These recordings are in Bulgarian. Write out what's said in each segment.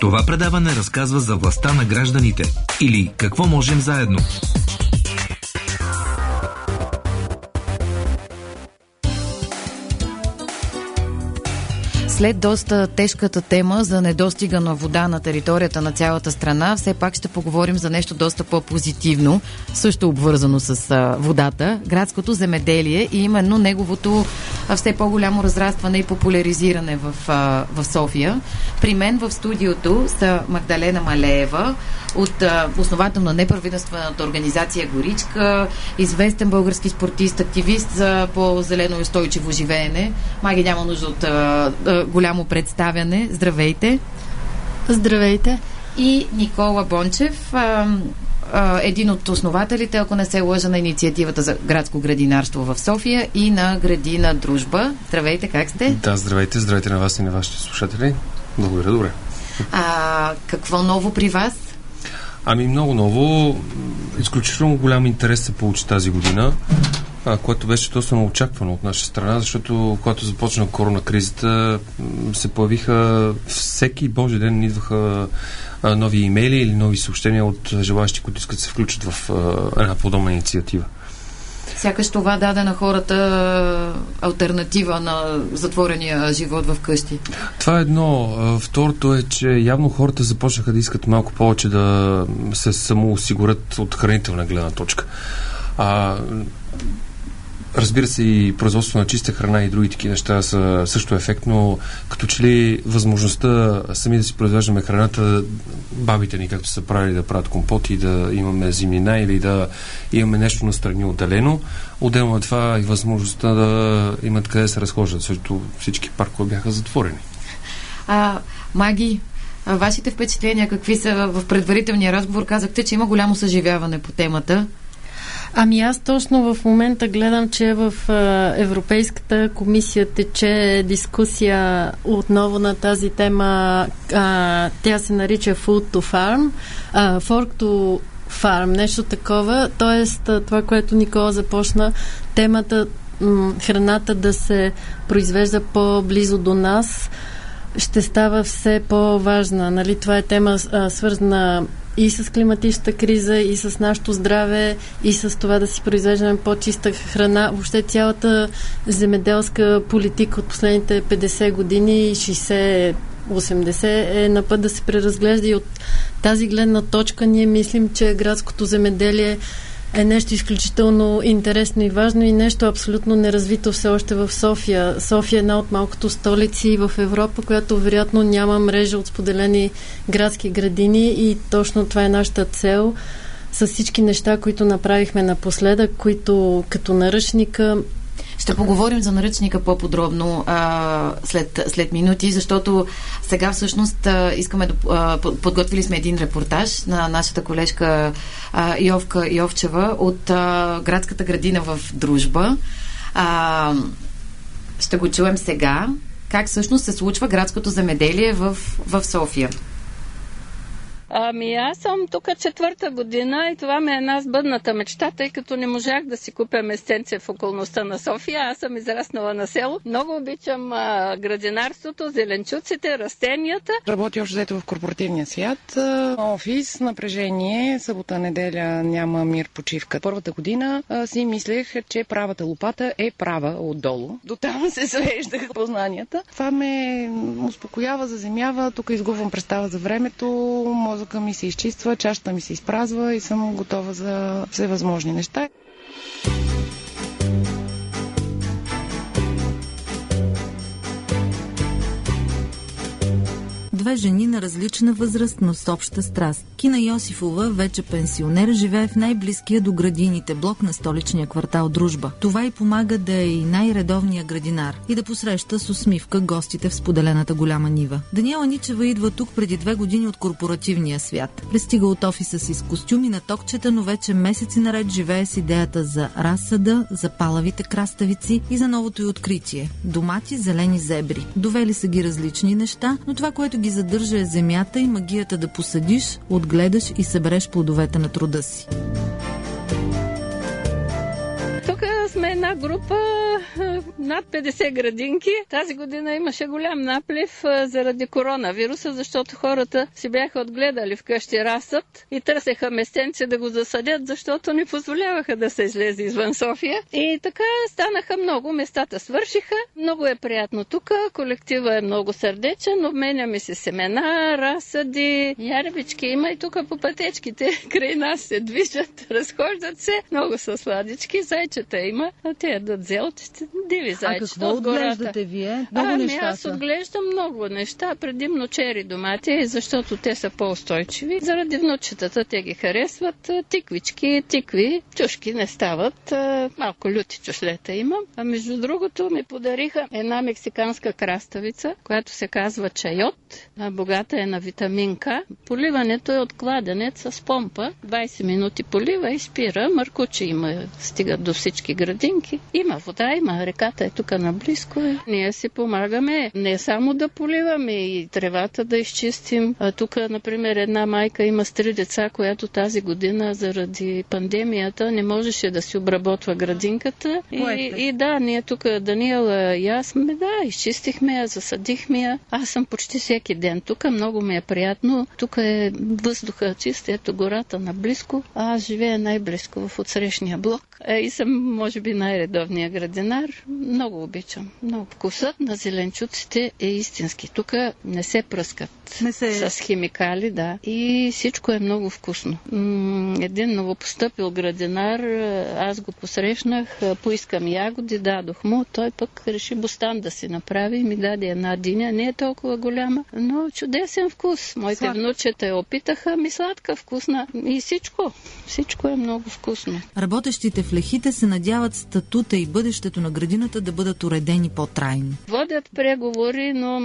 Това предаване разказва за властта на гражданите или какво можем заедно. След доста тежката тема за недостига на вода на територията на цялата страна, все пак ще поговорим за нещо доста по-позитивно, също обвързано с водата, градското земеделие и именно неговото все по-голямо разрастване и популяризиране в, а, в София. При мен в студиото са Магдалена Малеева от а, основател на неправителствената организация Горичка, известен български спортист, активист за по-зелено и устойчиво живеене. Маги няма нужда от а, а, голямо представяне. Здравейте! Здравейте! И Никола Бончев, а, един от основателите, ако не се лъжа, на инициативата за градско градинарство в София и на градина Дружба. Здравейте, как сте? Да, здравейте, здравейте на вас и на вашите слушатели. Благодаря, добре. А, какво ново при вас? Ами много ново. Изключително голям интерес се получи тази година, а, което беше доста очаквано от наша страна, защото когато започна корона кризата, се появиха всеки божи ден идваха а, нови имейли или нови съобщения от желащи, които искат да се включат в а, една подобна инициатива. Сякаш това даде на хората альтернатива на затворения живот в къщи. Това е едно. Второто е, че явно хората започнаха да искат малко повече да се самоосигурят от хранителна гледна точка. А, Разбира се, и производство на чиста храна и други такива неща са също ефектно. Като че ли възможността сами да си произвеждаме храната, бабите ни, както са правили да правят компоти, да имаме зимнина или да имаме нещо настрани отделено. Отделно от това и възможността да имат къде да се разхождат, защото всички паркове бяха затворени. А, Маги, вашите впечатления какви са в предварителния разговор? Казахте, че има голямо съживяване по темата. Ами аз точно в момента гледам, че в Европейската комисия тече дискусия отново на тази тема. Тя се нарича Food to Farm. Fork to Farm, нещо такова. Тоест, това, което Никола започна, темата храната да се произвежда по-близо до нас ще става все по-важна. Нали? Това е тема а, свързана и с климатичната криза, и с нашето здраве, и с това да си произвеждаме по-чиста храна. Въобще цялата земеделска политика от последните 50 години, 60 80 е на път да се преразглежда и от тази гледна точка ние мислим, че градското земеделие е нещо изключително интересно и важно и нещо абсолютно неразвито все още в София. София е една от малкото столици в Европа, която вероятно няма мрежа от споделени градски градини и точно това е нашата цел с всички неща, които направихме напоследък, които като наръчника ще поговорим за наръчника по-подробно а, след, след минути, защото сега всъщност а, искаме да а, подготвили сме един репортаж на нашата колежка а, Йовка Йовчева от а, градската градина в Дружба. А, ще го чуем сега. Как всъщност се случва градското земеделие в, в София? Ами аз съм тук четвърта година и това ми е една сбъдната мечта, тъй като не можах да си купя местенце в околността на София. Аз съм израснала на село. Много обичам а, градинарството, зеленчуците, растенията. Работя още взето в корпоративния свят. Офис, напрежение, събота, неделя няма мир, почивка. Първата година а, си мислех, че правата лопата е права отдолу. До там се свеждах познанията. Това ме успокоява, заземява. Тук изгубвам представа за времето мозъка ми се изчиства, чашата ми се изпразва и съм готова за всевъзможни неща. Две жени на различна възраст, но с обща страст. Кина Йосифова, вече пенсионер, живее в най-близкия до градините блок на столичния квартал Дружба. Това и помага да е и най-редовния градинар и да посреща с усмивка гостите в споделената голяма нива. Даниела Ничева идва тук преди две години от корпоративния свят. Пристига от офиса си с костюми на токчета, но вече месеци наред живее с идеята за разсъда, за палавите краставици и за новото й откритие – домати, зелени зебри. Довели са ги различни неща, но това, което ги задържа е земята и магията да посадиш, отгледаш и събереш плодовете на труда си. Сме една група над 50 градинки. Тази година имаше голям наплив заради коронавируса, защото хората си бяха отгледали вкъщи расът и търсеха местенци да го засадят, защото не позволяваха да се излезе извън София. И така станаха много, местата свършиха. Много е приятно тук, колектива е много сърдечен, обменяме се семена, разсъди, яребички има и тук по пътечките край нас се движат, разхождат се, много са сладички, зайчета има, а те ядат зелчета, диви зайчета А какво отглеждате вие? Много ами неща аз отглеждам много неща, предимно чери домати, защото те са по-устойчиви. Заради внучетата те ги харесват. А, Тиквички, тикви, чушки не стават. А, Малко люти чушлета имам. А между другото ми подариха една мексиканска краставица, която се казва чайот. А, Богата е на витамин К. Поливането е от кладенец с помпа. 20 минути полива и спира. Мъркуче има, стигат до всички градинки. Има вода, има реката е тук наблизко. И ние си помагаме не само да поливаме и тревата да изчистим. А тук, например, една майка има с три деца, която тази година заради пандемията не можеше да си обработва градинката. И, и да, ние тук, Даниела и аз, ме, да, изчистихме я, засадихме я. Аз съм почти всеки ден тук, много ми е приятно. Тук е въздуха чист, ето гората наблизко. А аз живея най-близко в отсрещния блок. Е, и съм, може би, най-редовния градинар. Много обичам. Много. Вкусът на зеленчуците е истински. Тук не се пръскат Не се- с химикали, да. И всичко е много вкусно. М, един новопостъпил градинар, аз го посрещнах, поискам ягоди, дадох му. Той пък реши бостан да си направи и ми даде една диня. Не е толкова голяма, но чудесен вкус. Моите Сладка. внучета я опитаха, ми сладка, вкусна. И всичко, всичко е много вкусно. Работещите в лехите се надяват статута и бъдещето на градината да бъдат уредени по-трайно. Водят преговори, но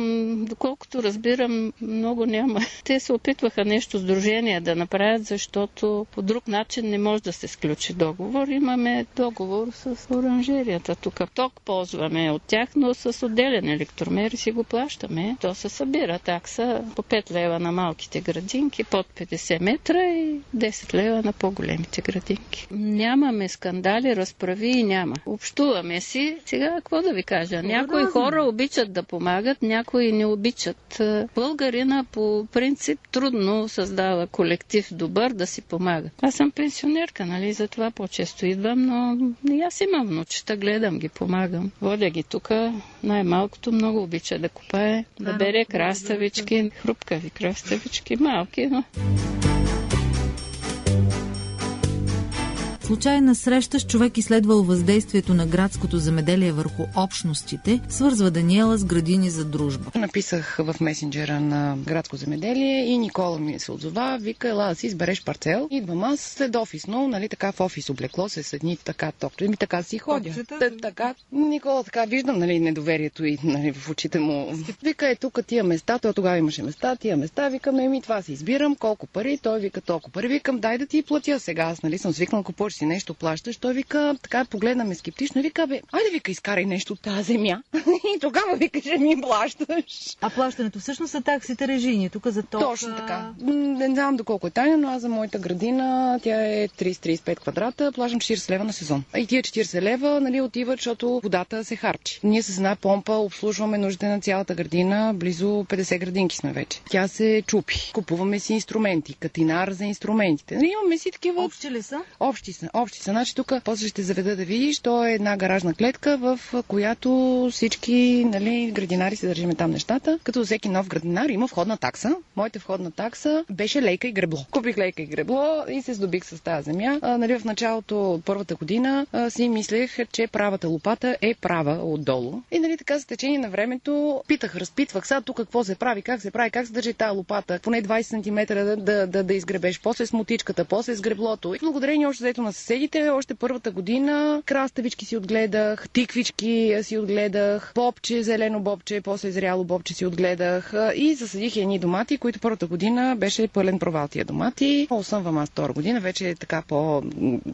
доколкото разбирам, много няма. Те се опитваха нещо сдружение да направят, защото по друг начин не може да се сключи договор. Имаме договор с оранжерията. Тук ток ползваме от тях, но с отделен електромер си го плащаме. То се събира такса по 5 лева на малките градинки, под 50 метра и 10 лева на по-големите градинки. Нямаме скандали, разправи и няма. Общуваме си. Сега какво да ви кажа? Някои хора обичат да помагат, някои не обичат. Е, Българина по принцип трудно създава колектив добър да си помага. Аз съм пенсионерка, нали, затова по-често идвам, но и аз имам внучета, гледам ги, помагам. Водя ги тук, най-малкото много обича да копае, да бере краставички, хрупкави краставички, малки, но Случайна среща с човек изследвал въздействието на градското земеделие върху общностите, свързва Даниела с градини за дружба. Написах в месенджера на градско земеделие и Никола ми се отзова, вика, ела да си избереш парцел. Идвам аз след офисно, нали така в офис облекло се седни така топ. И ми така си ходя. Та, така, Никола така виждам, нали, недоверието и нали, в очите му. Вика, е тук тия места, той тогава имаше места, тия места, викам, не ми това си избирам, колко пари, той вика толкова пари, викам, дай да ти платя сега, аз нали съм свикнал, купуваш си нещо, плащаш, той вика, така погледнаме скептично, и вика, бе, айде вика, изкарай нещо от тази земя. и тогава вика, ще ми плащаш. А плащането всъщност са таксите режини. Тук за ток. Точно така. Не знам доколко е тайна, но аз за моята градина, тя е 30-35 квадрата, плащам 40 лева на сезон. И тия 40 лева нали, отиват, защото водата се харчи. Ние с една помпа обслужваме нуждите на цялата градина, близо 50 градинки сме вече. Тя се чупи. Купуваме си инструменти, катинар за инструментите. Нали, имаме си такива Общи ли са? Общи са, общи са. Значи тук после ще заведа да видиш, то е една гаражна клетка, в която всички нали, градинари се държиме там нещата. Като всеки нов градинар има входна такса. Моята входна такса беше лейка и гребло. Купих лейка и гребло и се здобих с тази земя. А, нали, в началото от първата година а, си мислех, че правата лопата е права отдолу. И нали така за течение на времето питах, разпитвах сега тук какво се прави, как се прави, как се държи тази лопата, поне 20 см да, да, да, да изгребеш, после с мотичката, после с греблото. И благодарение още заето на съседите, още първата година краставички си отгледах, тиквички си отгледах, бобче, зелено бобче, после зряло бобче си отгледах и засадих едни домати, които първата година беше пълен провал тия домати. Осъмвам аз втора година, вече така по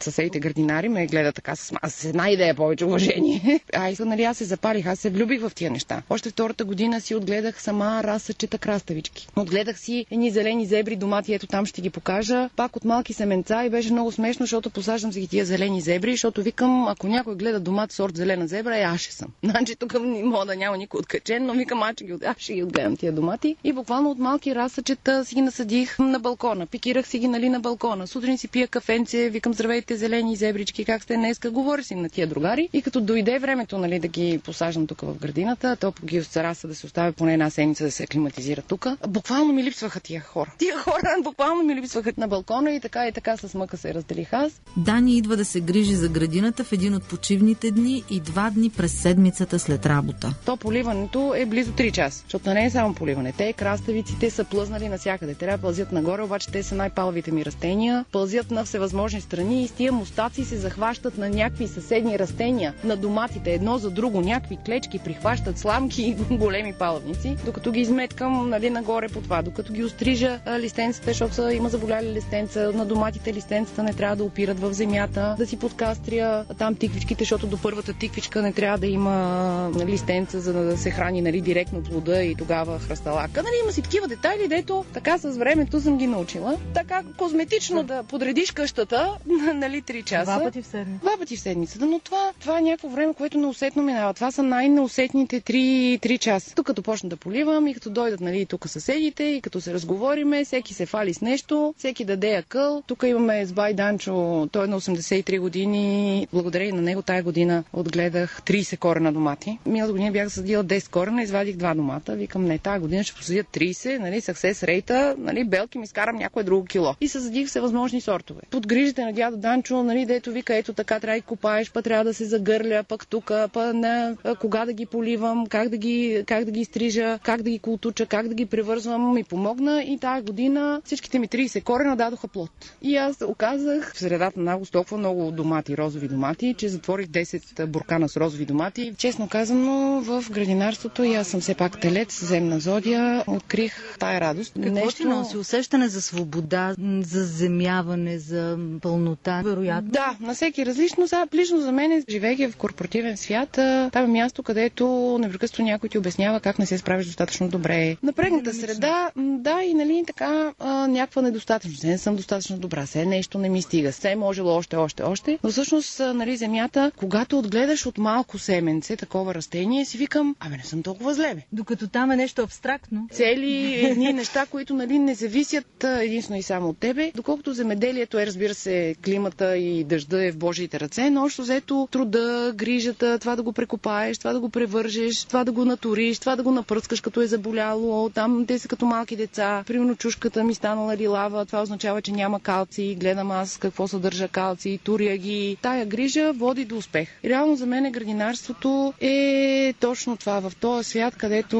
съседите градинари ме гледат така с, с една идея повече уважение. Ай, нали, аз се запалих, аз се влюбих в тия неща. Още втората година си отгледах сама разсъчета краставички. Отгледах си едни зелени зебри домати, ето там ще ги покажа. Пак от малки семенца и беше много смешно, защото посаждам си тия зелени зебри, защото викам, ако някой гледа домат сорт зелена зебра, е аз ще съм. Значи тук не мога да няма никой откачен, но викам, аз ще ги, аз ще ги отгледам тия домати. И буквално от малки разсъчета си ги насадих на балкона. Пикирах си ги нали, на балкона. Сутрин си пия кафенце, викам здравейте зелени зебрички, как сте днеска, говоря си на тия другари. И като дойде времето нали, да ги посаждам тук в градината, то ги раса да се оставя поне една седмица да се аклиматизира тук. Буквално ми липсваха тия хора. Тия хора буквално ми липсваха на балкона и така и така с мъка се разделих аз. Дани идва да се грижи за градината в един от почивните дни и два дни през седмицата след работа. То поливането е близо 3 часа, защото не е само поливане. Те краставиците са плъзнали навсякъде. Трябва да пълзят нагоре, обаче те са най-палвите ми растения. Пълзят на всевъзможни страни и с тия мустаци се захващат на някакви съседни растения, на доматите, едно за друго, някакви клечки, прихващат сламки и големи палавници, докато ги изметкам нали, нагоре по това, докато ги острижа листенцата, защото има заболяли листенца, на доматите листенцата не трябва да опират в земята, да си подкастря там тиквичките, защото до първата тиквичка не трябва да има листенца, за да се храни нали, директно плода и тогава хръсталака. Нали, има си такива детайли, дето така с времето съм ги научила. Така козметично да подредиш къщата, нали, 3 часа. Два пъти в седмица. Два пъти в седмицата, но това, това е някакво време, което неусетно минава. Това са най-неусетните 3, 3 часа. Тук като почна да поливам и като дойдат нали, тук съседите и като се разговориме, всеки се фали с нещо, всеки даде акъл. Тук имаме с Бай Данчо, той е на 83 години. Благодарение на него тая година отгледах 30 корена домати. Миналата година бях съдила 10 корена, извадих 2 домата. Викам, не, тази година ще посадя 30, нали, съксес рейта, нали, белки ми скарам някое друго кило. И създадих всевъзможни сортове. Под грижите на дядо Данчо, нали, дето вика, ето така трябва да копаеш, па трябва да се загърля, пък тук, па на кога да ги поливам, как да ги, как да ги стрижа, как да ги култуча, как да ги превързвам, ми помогна и тази година всичките ми 30 корена дадоха плод. И аз оказах в средата на август толкова много домати, розови домати, че затворих 10 буркана с розови домати. Честно казано, в градинарството и аз съм все пак телец, земна зодия, открих тая радост. Какво Нещо... ти носи? Усещане за свобода, за земяване, за пълнота, вероятно? Да, на всеки различно. Сега, лично за мен, живейки в корпоративен свят, там е място, където непрекъснато някой ти обяснява как не се справиш достатъчно добре. Напрегната среда, да, и нали така, а, някаква недостатъчност. Не съм достатъчно добра, все нещо не ми стига, все е можело още, още, още. Но всъщност, нали, земята, когато отгледаш от малко семенце такова растение, си викам, абе не съм толкова зле, бе. Докато там е нещо абстрактно. Цели едни неща, които нали, не зависят единствено и само от тебе. Доколкото земеделието е, разбира се, климата и дъжда е в Божиите ръце, но общо взето труда, грижата, това да го прекопаеш, това да го превържеш, това да го натуриш, това да го напръскаш, като е заболяло. Там те са като малки деца. Примерно чушката ми станала лилава, това означава, че няма калци. Гледам аз какво съдържа калци, туря ги. Тая грижа води до успех. И реално за мен градинарството е точно това. В този свят, където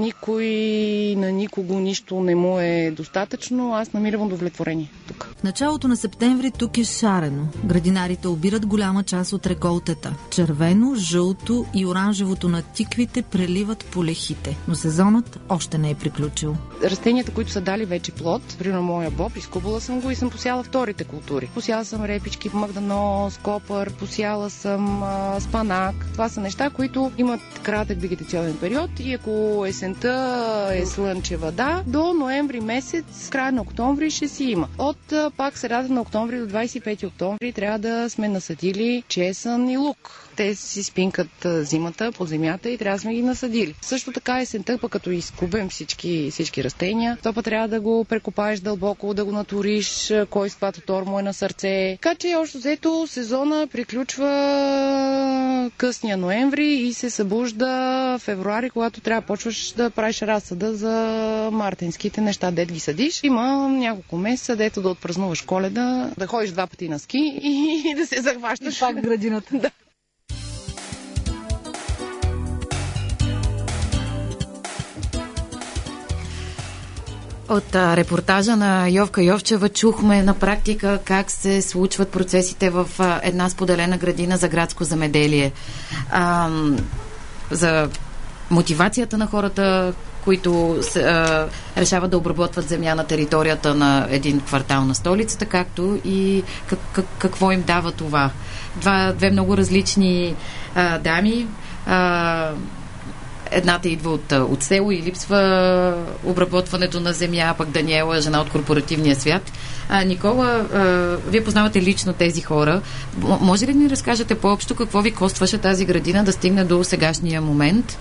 никой на никого нищо не му е достатъчно, аз намирам удовлетворение тук. В началото на септември тук е шарено. Градинарите обират голяма част от реколтата. Червено, жълто и оранжевото на тиквите преливат по лехите. Но сезонът още не е приключил. растенията, които са дали вече плод, примерно моя боб, изкубала съм го и съм посяла вторите култури. Посяла съм репички, магданоз, копър, посяла съм а, спанак. Това са неща, които имат кратък вегетационен период и ако есента е слънчева, да, до ноември месец, края на октомври ще си има. От а, пак средата на октомври до 25 октомври трябва да сме насадили чесън и лук. Те си спинкат зимата под земята и трябва да сме ги насадили. Също така есента, пък като изкубем всички, всички растения, то пък трябва да го прекопаеш дълбоко, да го натуриш, кой скватотор му е на сърце. Така че, още взето, сезона приключва късния ноември и се събужда февруари, когато трябва да почваш да правиш разсъда за мартинските неща, дет ги съдиш. Има няколко месеца, дето да отпразнуваш коледа, да ходиш два пъти на ски и да се захващаш. И пак градината. Да. От а, репортажа на Йовка Йовчева чухме на практика как се случват процесите в а, една споделена градина за градско замеделие. А, за мотивацията на хората, които се, а, решават да обработват земя на територията на един квартал на столицата, както и как, как, какво им дава това. Два, две много различни а, дами. А, Едната идва от, от село и липсва обработването на земя, пък Даниела, жена от корпоративния свят. А, Никола, а, вие познавате лично тези хора. Може ли да ни разкажете по-общо какво ви костваше тази градина да стигне до сегашния момент,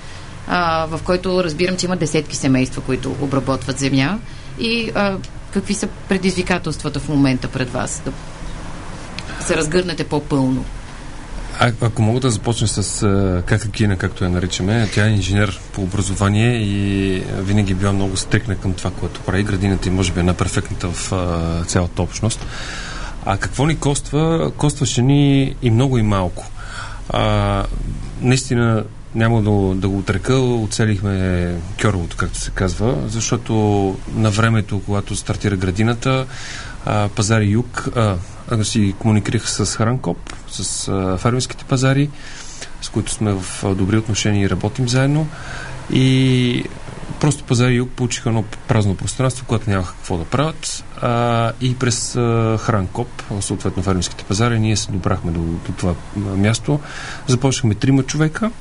а, в който разбирам, че има десетки семейства, които обработват земя и а, какви са предизвикателствата в момента пред вас да се разгърнете по-пълно? А, ако мога да започна с Кака Кина, както я наричаме, тя е инженер по образование и винаги била много стрикна към това, което прави. Градината и може би е най-перфектната в а, цялата общност. А какво ни коства? Костваше ни и много и малко. А, наистина няма да, да го отрека, оцелихме Кьоровото, както се казва, защото на времето, когато стартира градината, а, пазари Юг, а, а, си комуникирах с Хранкоп, с а, фермерските пазари, с които сме в добри отношения и работим заедно. И просто пазари Юг получиха едно празно пространство, което нямаха какво да правят. А, и през а, Хранкоп, съответно фермерските пазари, ние се добрахме до, до това място. Започнахме трима човека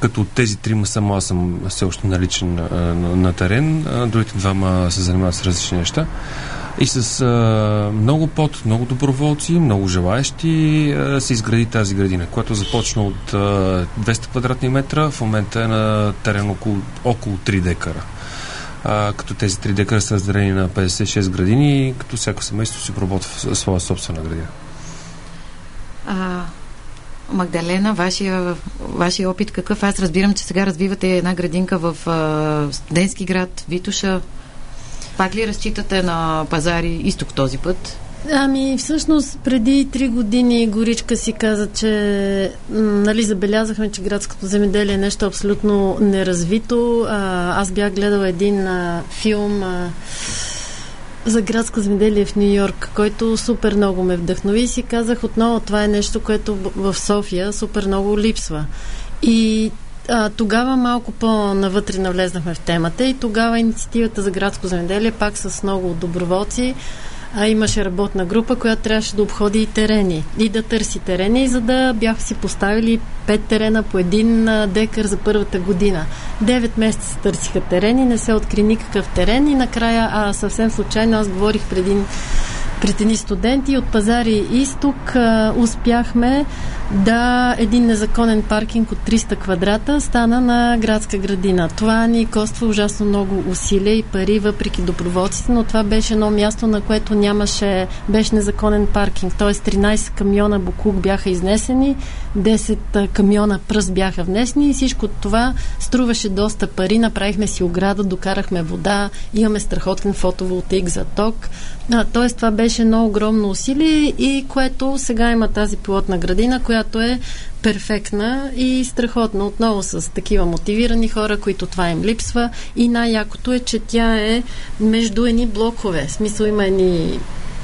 като от тези трима само аз съм все още наличен а, на, на терен, а, другите двама се занимават с различни неща. И с а, много пот, много доброволци, много желаящи а, се изгради тази градина, която започна от а, 200 квадратни метра, в момента е на терен около, около 3 декара. А, като тези 3 декара са разделени на 56 градини, като всяко семейство си обработва своя собствена градина. А, Магдалена, вашия, вашия опит какъв? Аз разбирам, че сега развивате една градинка в а, Денски град, Витуша. Пак ли разчитате на пазари изток този път? Ами, всъщност, преди три години Горичка си каза, че нали, забелязахме, че градското земеделие е нещо абсолютно неразвито. Аз бях гледала един а, филм а, за градско земеделие в Нью Йорк, който супер много ме вдъхнови и си казах отново, това е нещо, което в София супер много липсва. И а, тогава малко по-навътре навлезнахме в темата и тогава инициативата за градско земеделие, пак с много доброволци, а, имаше работна група, която трябваше да обходи и терени и да търси терени, за да бяха си поставили пет терена по един декар за първата година. Девет месеца се търсиха терени, не се откри никакъв терен и накрая, а съвсем случайно, аз говорих преди пред едни студенти от Пазари Изток успяхме да един незаконен паркинг от 300 квадрата стана на градска градина. Това ни коства ужасно много усилия и пари, въпреки доброволците, но това беше едно място, на което нямаше, беше незаконен паркинг. Т.е. 13 камиона буклук бяха изнесени, 10 камиона пръст бяха внесени и всичко това струваше доста пари. Направихме си ограда, докарахме вода, имаме страхотен фотоволтаик за ток. А, тоест това беше едно огромно усилие и което сега има тази пилотна градина, която е перфектна и страхотна. Отново с такива мотивирани хора, които това им липсва. И най-якото е, че тя е между едни блокове. В смисъл има едни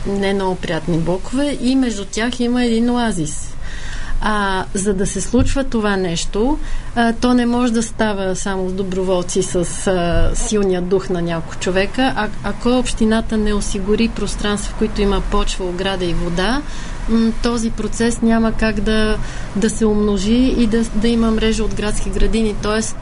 не много приятни блокове и между тях има един оазис. А, за да се случва това нещо, а, то не може да става само с доброволци с а, силния дух на няколко човека. А, ако общината не осигури пространство, в които има почва, ограда и вода, м- този процес няма как да, да се умножи и да, да има мрежа от градски градини. Тоест,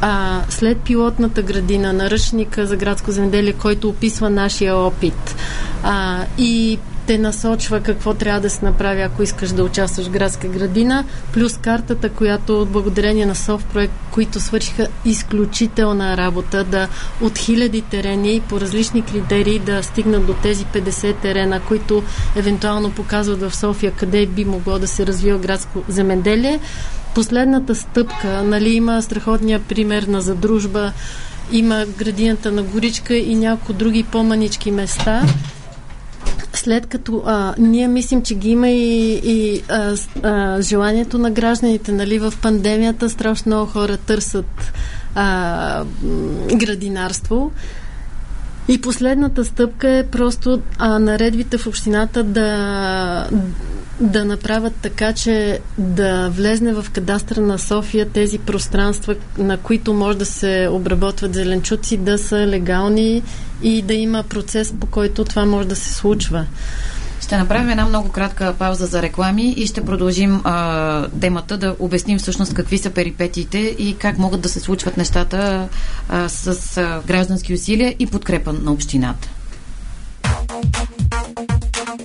а, след пилотната градина, наръчника за градско земеделие, който описва нашия опит а, и те насочва какво трябва да се направи, ако искаш да участваш в градска градина, плюс картата, която благодарение на софтпроект, които свършиха изключителна работа, да от хиляди терени по различни критерии да стигнат до тези 50 терена, които евентуално показват в София къде би могло да се развива градско земеделие. Последната стъпка, нали, има страхотния пример на задружба, има градината на Горичка и няколко други по-манички места след като а, ние мислим, че ги има и, и а, а, желанието на гражданите, нали, в пандемията страшно много хора търсят а, градинарство. И последната стъпка е просто а, наредбите в общината да, да направят така, че да влезне в кадастъра на София тези пространства, на които може да се обработват зеленчуци, да са легални и да има процес, по който това може да се случва. Ще направим една много кратка пауза за реклами и ще продължим а, темата да обясним всъщност какви са перипетиите и как могат да се случват нещата а, с а, граждански усилия и подкрепа на общината.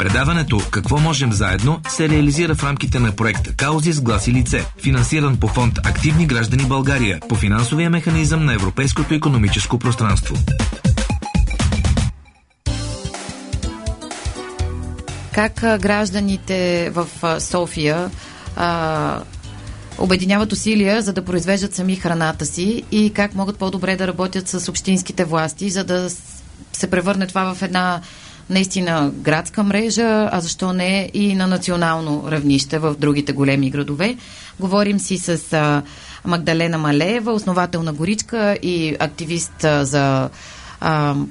Предаването «Какво можем заедно» се реализира в рамките на проект «Каузи с глас и лице», финансиран по фонд «Активни граждани България» по финансовия механизъм на Европейското економическо пространство. Как гражданите в София а, обединяват усилия, за да произвеждат сами храната си и как могат по-добре да работят с общинските власти, за да се превърне това в една наистина градска мрежа, а защо не и на национално равнище в другите големи градове. Говорим си с а, Магдалена Малеева, основател на Горичка и активист а, за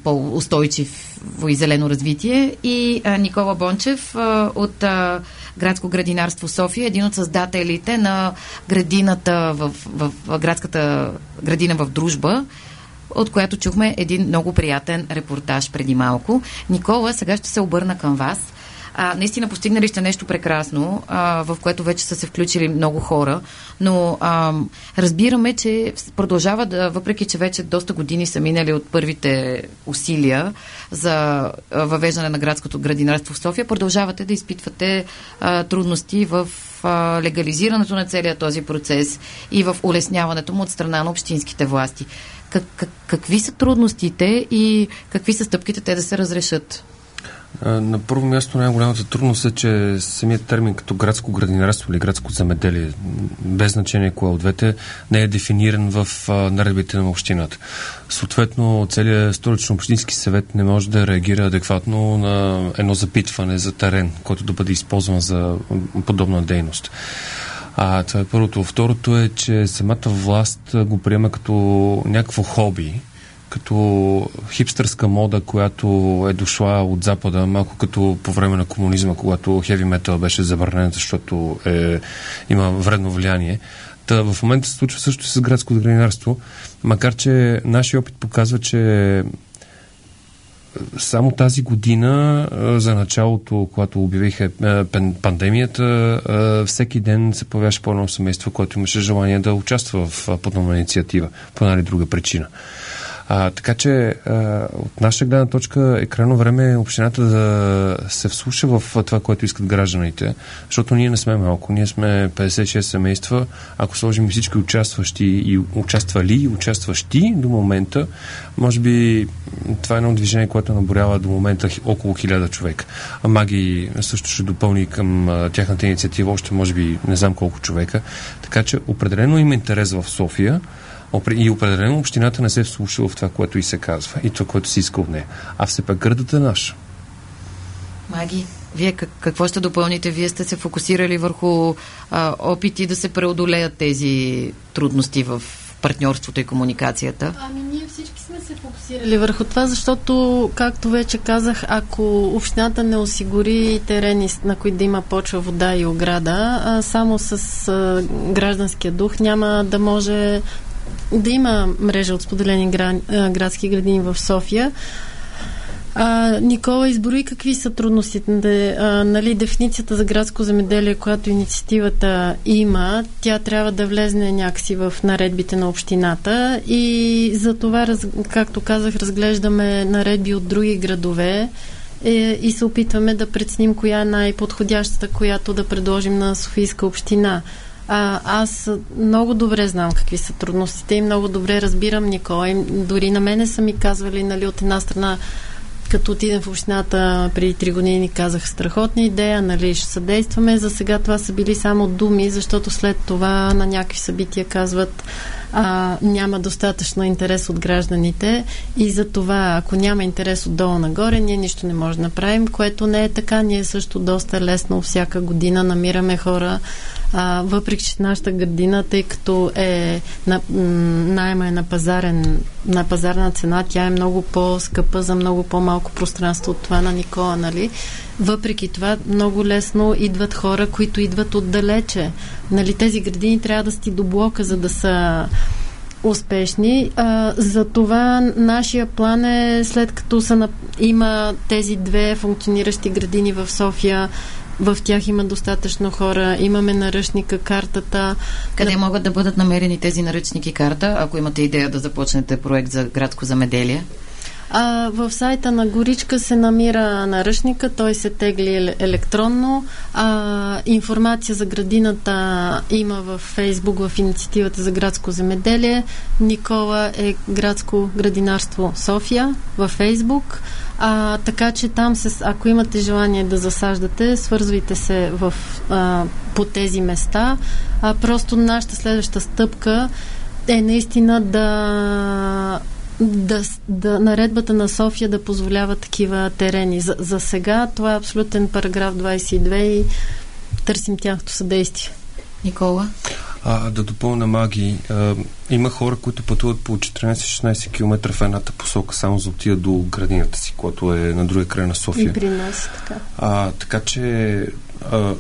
по-устойчиво и зелено развитие и а, Никола Бончев а, от а, градско градинарство София, един от създателите на градината в, в, в градската градина в Дружба, от която чухме един много приятен репортаж преди малко. Никола, сега ще се обърна към вас. А, наистина постигнали сте нещо прекрасно, а, в което вече са се включили много хора, но а, разбираме, че продължава да, въпреки че вече доста години са минали от първите усилия за въвеждане на градското градинарство в София, продължавате да изпитвате а, трудности в а, легализирането на целият този процес и в улесняването му от страна на общинските власти. Как, как, какви са трудностите и какви са стъпките те да се разрешат? На първо място най-голямата трудност е, че самият термин като градско градинарство или градско замеделие, без значение кое от двете, не е дефиниран в наредбите на общината. Съответно, целият столично общински съвет не може да реагира адекватно на едно запитване за терен, който да бъде използван за подобна дейност. А, това е първото. Второто е, че самата власт го приема като някакво хоби, като хипстърска мода, която е дошла от Запада, малко като по време на комунизма, когато хеви метал беше забранен, защото е, има вредно влияние. Та в момента се случва също с градско градинарство, макар че нашия опит показва, че само тази година, за началото, когато обявиха пандемията, всеки ден се появяваше по едно семейство, което имаше желание да участва в подобна инициатива, по една или друга причина. А, така че а, от наша гледна точка е крайно време общината да се вслуша в това, което искат гражданите, защото ние не сме малко. Ние сме 56 семейства. Ако сложим всички участващи и участвали участващи до момента, може би това е едно движение, което наборява до момента около 1000 човека. А Маги също ще допълни към а, тяхната инициатива още може би не знам колко човека. Така че определено има интерес в София. И определено общината не се вслуша в това, което и се казва и това, което си иска от нея. А все пак градът е наш. Маги, вие как, какво ще допълните? Вие сте се фокусирали върху а, опити да се преодолеят тези трудности в партньорството и комуникацията? Ами ние всички сме се фокусирали върху това, защото, както вече казах, ако общината не осигури терени, на които да има почва, вода и ограда, а само с а, гражданския дух няма да може да има мрежа от споделени градски градини в София. А, Никола изброи какви са трудностите. А, нали, дефиницията за градско земеделие, която инициативата има, тя трябва да влезне някакси в наредбите на общината и за това, както казах, разглеждаме наредби от други градове е, и се опитваме да преценим коя е най-подходящата, която да предложим на Софийска община. А, аз много добре знам какви са трудностите и много добре разбирам Никола. Дори на мене са ми казвали, нали, от една страна, като отидем в общината преди три години, казах страхотна идея, нали, ще съдействаме. За сега това са били само думи, защото след това на някакви събития казват а, няма достатъчно интерес от гражданите и за това, ако няма интерес отдолу нагоре, ние нищо не можем да направим, което не е така. Ние също доста лесно всяка година намираме хора, а, въпреки че нашата градина, тъй като е на, м, найема е на, пазарен, на пазарна цена, тя е много по-скъпа за много по-малко пространство от това на Никола, нали? Въпреки това, много лесно идват хора, които идват отдалече. Нали, тези градини трябва да сти до блока, за да са успешни. А, за това нашия план е, след като са на, има тези две функциониращи градини в София, в тях има достатъчно хора, имаме наръчника, картата. Къде на... могат да бъдат намерени тези наръчники карта, ако имате идея да започнете проект за градско замеделие? А, в сайта на Горичка се намира наръчника, той се тегли електронно. А, информация за градината има в Фейсбук, в инициативата за градско земеделие. Никола е градско градинарство София в Фейсбук. А, така че там, се, ако имате желание да засаждате, свързвайте се в, а, по тези места. А, просто нашата следваща стъпка е наистина да да, да наредбата на София да позволява такива терени. За, за сега това е абсолютен параграф 22 и търсим тяхното съдействие. Никола? А, да допълна маги. А, има хора, които пътуват по 14-16 км в едната посока, само за отида до градината си, която е на другия край на София. И при нас така. А, така че а,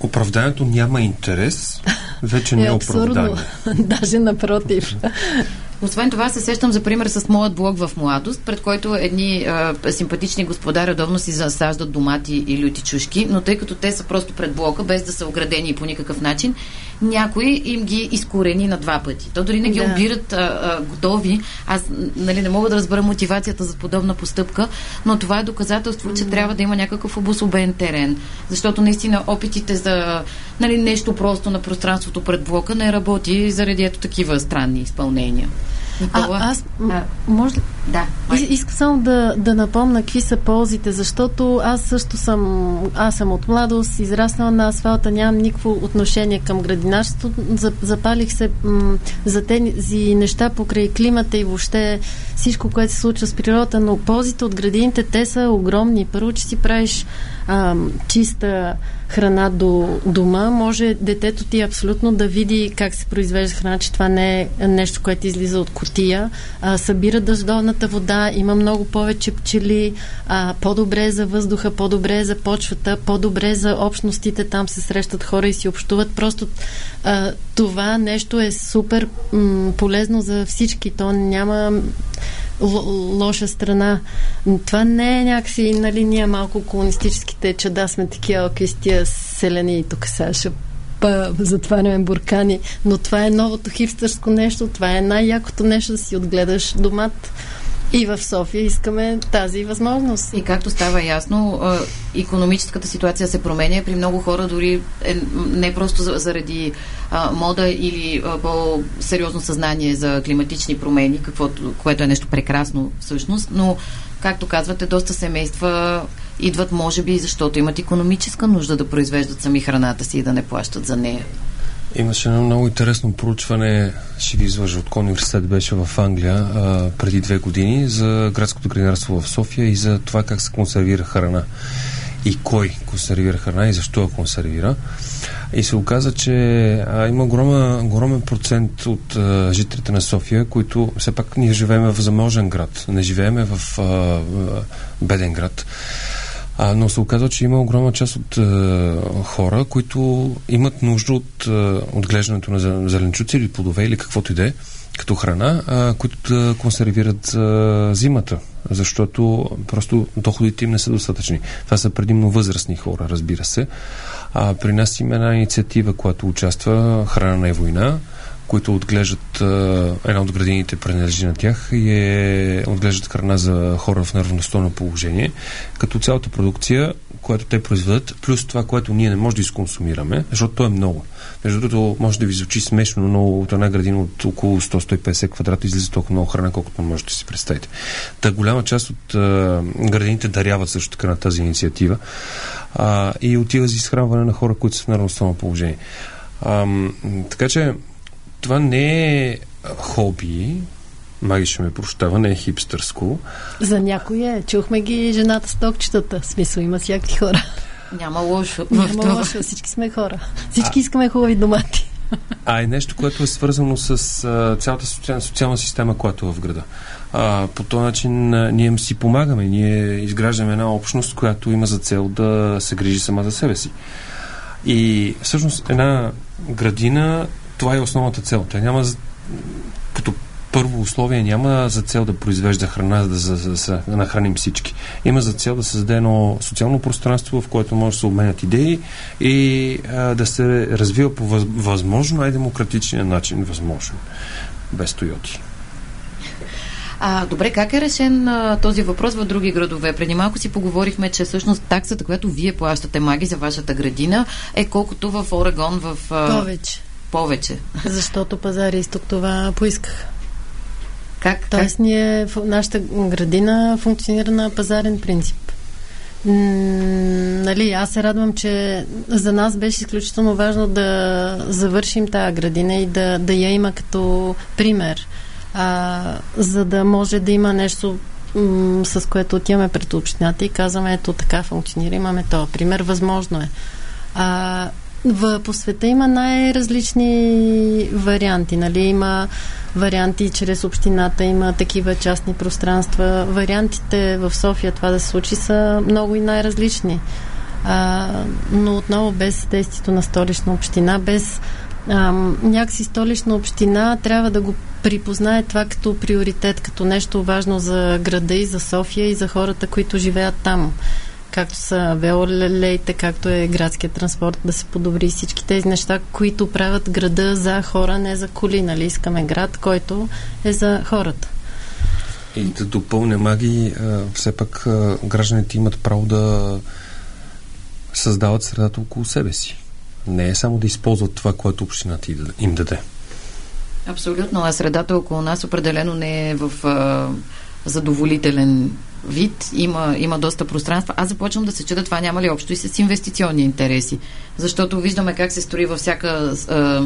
оправданието няма интерес, вече не е, е оправдание. Даже напротив. Освен това се сещам за пример с моят блог в младост, пред който едни а, симпатични господа редовно си засаждат домати и люти чушки, но тъй като те са просто пред блока, без да са оградени по никакъв начин, някой им ги изкорени на два пъти. То дори не ги да. обират а, а, готови. Аз нали, не мога да разбера мотивацията за подобна постъпка, но това е доказателство, че mm. трябва да има някакъв обособен терен. Защото наистина опитите за нали, нещо просто на пространството пред блока не работи заради ето такива странни изпълнения. А, аз, а, може ли? Да. Is, искам само да, да напомна какви са ползите, защото аз също съм, аз съм от младост, израснала на асфалта, нямам никакво отношение към градинарството. Запалих се м- за тези неща покрай климата и въобще всичко, което се случва с природата, но ползите от градините, те са огромни. Първо, че си правиш а, чиста храна до дома, може детето ти абсолютно да види как се произвежда храна, че това не е нещо, което излиза от котия. А, събира дъждовната вода, има много повече пчели, а, по-добре е за въздуха, по-добре е за почвата, по-добре е за общностите, там се срещат хора и си общуват. Просто а, това нещо е супер м- полезно за всички. То няма лоша страна. Това не е някакси нали, малко колонистическите чада сме такива, окей, с тия селени и тук сега ще затваряме буркани, но това е новото хипстърско нещо, това е най-якото нещо да си отгледаш домат. И в София искаме тази възможност. И както става ясно, економическата ситуация се променя при много хора, дори е, не просто заради мода или по-сериозно съзнание за климатични промени, каквото, което е нещо прекрасно всъщност, но, както казвате, доста семейства идват, може би, защото имат економическа нужда да произвеждат сами храната си и да не плащат за нея. Имаше едно много интересно проучване, ще ви излъжа, от университет беше в Англия а, преди две години за градското градинарство в София и за това как се консервира храна и кой консервира храна и защо я консервира. И се оказа, че а, има огромен, огромен процент от а, жителите на София, които все пак ние живеем в заможен град, не живееме в а, беден град. А, но се оказва, че има огромна част от а, хора, които имат нужда от а, отглеждането на зеленчуци или плодове или каквото и да е, като храна, а, които да консервират а, зимата, защото просто доходите им не са достатъчни. Това са предимно възрастни хора, разбира се. А, при нас има една инициатива, която участва Храна на война, които отглеждат една от градините принадлежи на тях и е, отглеждат храна за хора в неравностойно положение, като цялата продукция, която те произведат, плюс това, което ние не можем да изконсумираме, защото то е много. Между другото, може да ви звучи смешно, но от една градина от около 100-150 квадрата излиза толкова много храна, колкото можете да си представите. Та голяма част от а, градините даряват също така на тази инициатива а, и отива за изхранване на хора, които са в неравностойно положение. А, така че това не е хоби, Маги ще ме прощава, не е хипстърско. За някой е. Чухме ги жената с токчетата. Смисъл има всякакви хора. Няма лошо. в Няма това. лошо, всички сме хора. Всички искаме хубави домати. А е нещо, което е свързано с а, цялата социална, социална система, която е в града. А, по този начин а, ние си помагаме, ние изграждаме една общност, която има за цел да се грижи сама за себе си. И всъщност една градина, това е основната цел. Тя няма като първо условие няма за цел да произвежда храна, за да, за, за, за, да нахраним всички. Има за цел да създаде едно социално пространство, в което може да се обменят идеи и а, да се развива по въз, възможно най-демократичния начин, възможен. Без Тойоти. А, добре, как е решен а, този въпрос в други градове? Преди малко си поговорихме, че всъщност таксата, която вие плащате маги за вашата градина, е колкото в Орегон в... А, Повече. Повече. Защото пазари изток това поискаха. Как? Тоест, ние, в- нашата градина функционира на пазарен принцип. М, нали, аз се радвам, че за нас беше изключително важно да завършим тази градина и да, да я има като пример, а, за да може да има нещо м, с което отиваме пред общината и казваме, ето така функционира, имаме този пример, възможно е. А, в, по света има най-различни варианти. Нали? Има варианти чрез общината, има такива частни пространства. Вариантите в София това да се случи са много и най-различни. А, но отново без действието на столична община, без ам, някакси столична община трябва да го припознае това като приоритет, като нещо важно за града и за София и за хората, които живеят там както са велолейте, както е градския транспорт, да се подобри всички тези неща, които правят града за хора, не за коли. Нали? Искаме град, който е за хората. И да допълня маги, все пак гражданите имат право да създават средата около себе си. Не е само да използват това, което общината им даде- им даде. Абсолютно, а средата около нас определено не е в а, задоволителен вид. Има, има доста пространства. Аз започвам да се чуда това няма ли общо и с инвестиционни интереси. Защото виждаме как се строи във всяка а,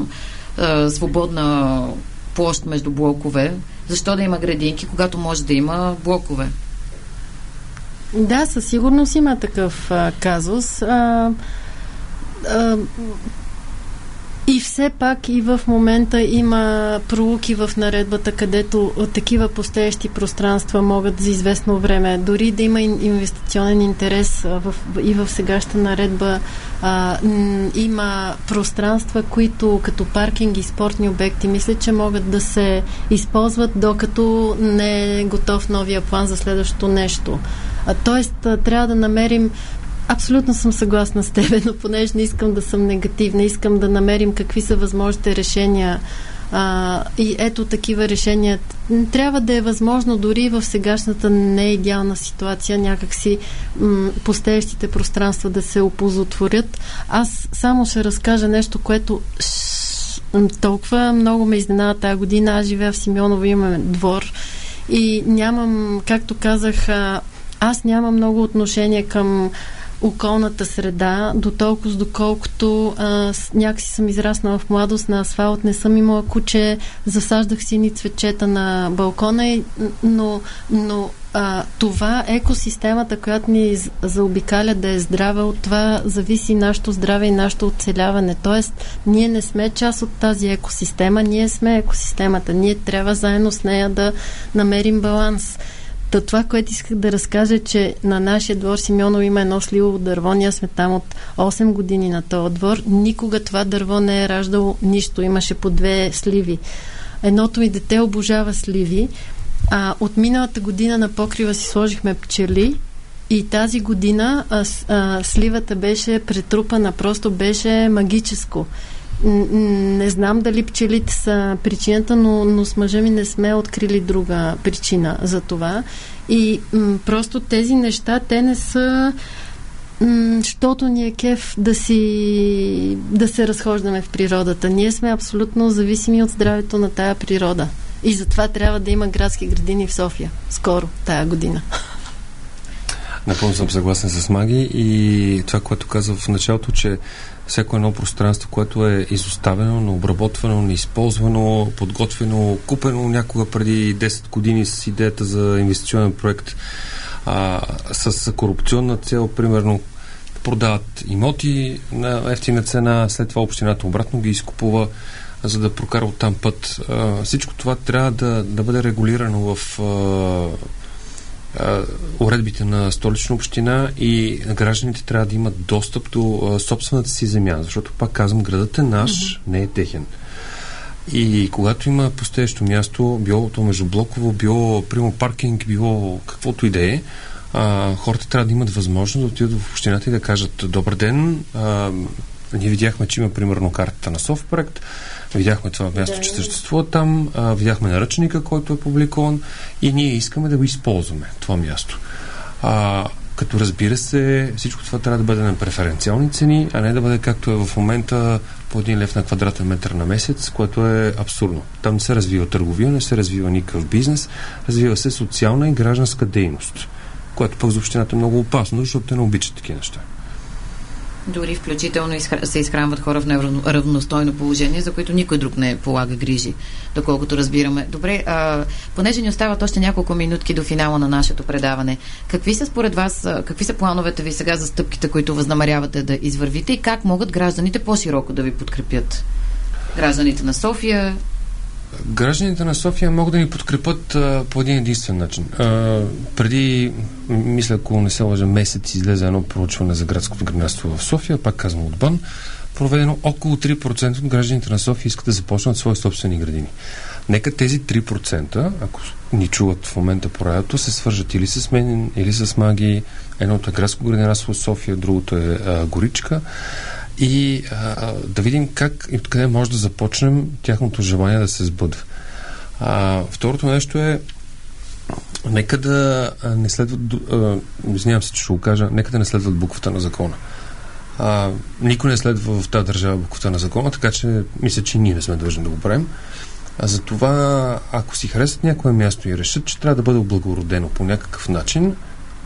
а, свободна площ между блокове. Защо да има градинки, когато може да има блокове? Да, със сигурност има такъв а, казус. А, а, и все пак и в момента има пролуки в наредбата, където а, такива постоящи пространства могат за известно време, дори да има ин- инвестиционен интерес в, и в сегащата наредба, а, има пространства, които като паркинги и спортни обекти, мисля, че могат да се използват, докато не е готов новия план за следващото нещо. А, тоест, трябва да намерим Абсолютно съм съгласна с тебе, но понеже не искам да съм негативна, искам да намерим какви са възможните решения. А, и ето такива решения. Трябва да е възможно дори в сегашната неидеална ситуация някакси м- постеещите пространства да се оползотворят. Аз само ще разкажа нещо, което толкова много ме изненада тази година. Аз живея в Симеоново, имаме двор и нямам, както казах, аз нямам много отношение към околната среда, до толкова доколкото а, някакси съм израснала в младост на асфалт, не съм имала куче, засаждах сини цветчета на балкона, но, но а, това екосистемата, която ни заобикаля да е здрава, от това зависи нашето здраве и нашето оцеляване. Тоест, ние не сме част от тази екосистема, ние сме екосистемата. Ние трябва заедно с нея да намерим баланс. Та това, което исках да разкажа, е, че на нашия двор Симеонов има едно сливово дърво. Ние сме там от 8 години на този двор. Никога това дърво не е раждало нищо. Имаше по две сливи. Едното ми дете обожава сливи. А, от миналата година на покрива си сложихме пчели и тази година а, а, сливата беше претрупана, просто беше магическо. Не знам дали пчелите са причината, но, но с мъжа ми не сме открили друга причина за това. И м- просто тези неща, те не са защото ни е кеф да си да се разхождаме в природата. Ние сме абсолютно зависими от здравето на тая природа. И затова трябва да има градски градини в София. Скоро, тая година. Напълно съм съгласен с Маги и това, което каза в началото, че всяко едно пространство, което е изоставено, необработвано, неизползвано, подготвено, купено някога преди 10 години с идеята за инвестиционен проект, а, с корупционна цел, примерно продават имоти на ефтина цена, след това общината обратно ги изкупува, за да прокара от там път. А, всичко това трябва да, да бъде регулирано в а, уредбите на столична община и гражданите трябва да имат достъп до собствената си земя, защото пак казвам, градът е наш, mm-hmm. не е техен. И когато има пустеещо място, било то междублоково, било прямо паркинг, било каквото и да е, а, хората трябва да имат възможност да отидат в общината и да кажат Добър ден, а, ние видяхме, че има примерно картата на Софтпроект, видяхме това място, да. че съществува там, а, видяхме наръчника, който е публикуван и ние искаме да го използваме, това място. А, като разбира се, всичко това трябва да бъде на преференциални цени, а не да бъде както е в момента по един лев на квадратен метър на месец, което е абсурдно. Там не се развива търговия, не се развива никакъв бизнес, развива се социална и гражданска дейност което пък за общината е много опасно, защото те не обичат такива неща. Дори включително се изхранват хора в неравностойно положение, за които никой друг не полага грижи, доколкото разбираме. Добре, а, понеже ни остават още няколко минутки до финала на нашето предаване, какви са според вас, какви са плановете ви сега за стъпките, които възнамерявате да извървите и как могат гражданите по-широко да ви подкрепят? Гражданите на София, Гражданите на София могат да ни подкрепят а, по един единствен начин. А, преди, мисля, ако не се лъжа, месец излезе едно проучване за градското градинарство в София, пак казвам отбън, проведено около 3% от гражданите на София искат да започнат свои собствени градини. Нека тези 3%, ако ни чуват в момента по радиото, се свържат или с мен, или с маги. Едното е градско градинарство в София, другото е а, Горичка и а, да видим как и откъде може да започнем тяхното желание да се сбъдва. А, второто нещо е нека да не следват извинявам се, че ще го кажа, нека да не следват буквата на закона. А, никой не следва в тази държава буквата на закона, така че мисля, че ние не сме длъжни да го правим. А за това, ако си харесат някое място и решат, че трябва да бъде облагородено по някакъв начин,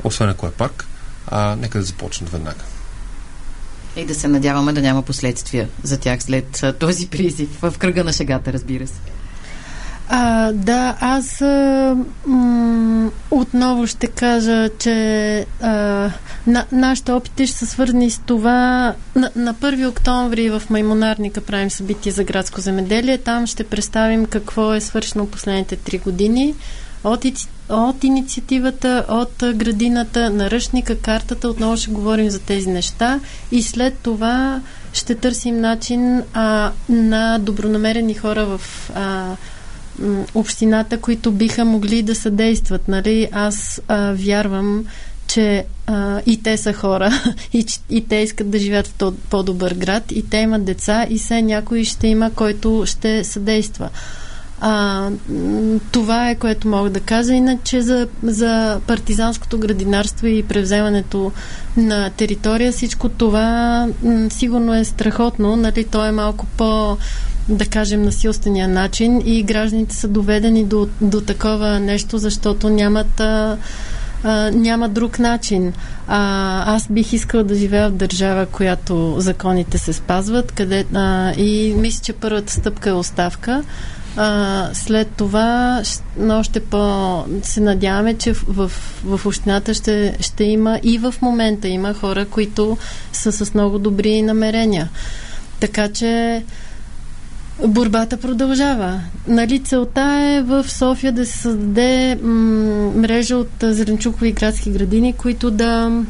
освен ако е парк, а, нека да започнат веднага. И да се надяваме да няма последствия за тях след този призив. В кръга на шегата, разбира се. А, да, аз а, м- отново ще кажа, че а, на, нашите опити ще са свързани с това. На, на 1 октомври в Маймонарника правим събитие за градско земеделие. Там ще представим какво е свършено последните три години от, от инициативата, от градината, наръчника, картата. Отново ще говорим за тези неща и след това ще търсим начин а, на добронамерени хора в а, общината, които биха могли да съдействат. Нали? Аз а, вярвам, че а, и те са хора, и, и те искат да живеят в по-добър град, и те имат деца, и все някой ще има, който ще съдейства. А, това е което мога да кажа. Иначе за, за партизанското градинарство и превземането на територия, всичко това м, сигурно е страхотно. Нали? То е малко по да кажем, насилствения начин и гражданите са доведени до, до такова нещо, защото нямат а, а, няма друг начин. А, аз бих искала да живея в държава, която законите се спазват, къде, а, и мисля, че първата стъпка е оставка. А, след това още по се надяваме, че в, в, общината ще, ще има и в момента има хора, които са с много добри намерения. Така че борбата продължава. Нали, целта е в София да се създаде м- мрежа от зеленчукови градски градини, които да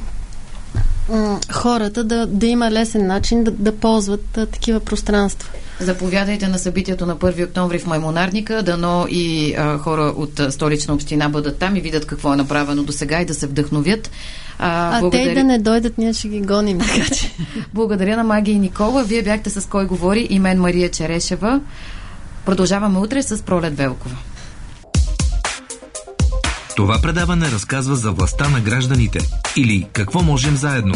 хората да, да има лесен начин да, да ползват а, такива пространства. Заповядайте на събитието на 1 октомври в Маймонарника, дано и а, хора от а, столична община бъдат там и видят какво е направено до сега и да се вдъхновят. А, а благодаря... те да не дойдат, ние ще ги гоним. Така че. благодаря на Магия и Никола. Вие бяхте с кой говори и мен Мария Черешева. Продължаваме утре с Пролет Велкова. Това предаване разказва за властта на гражданите или какво можем заедно.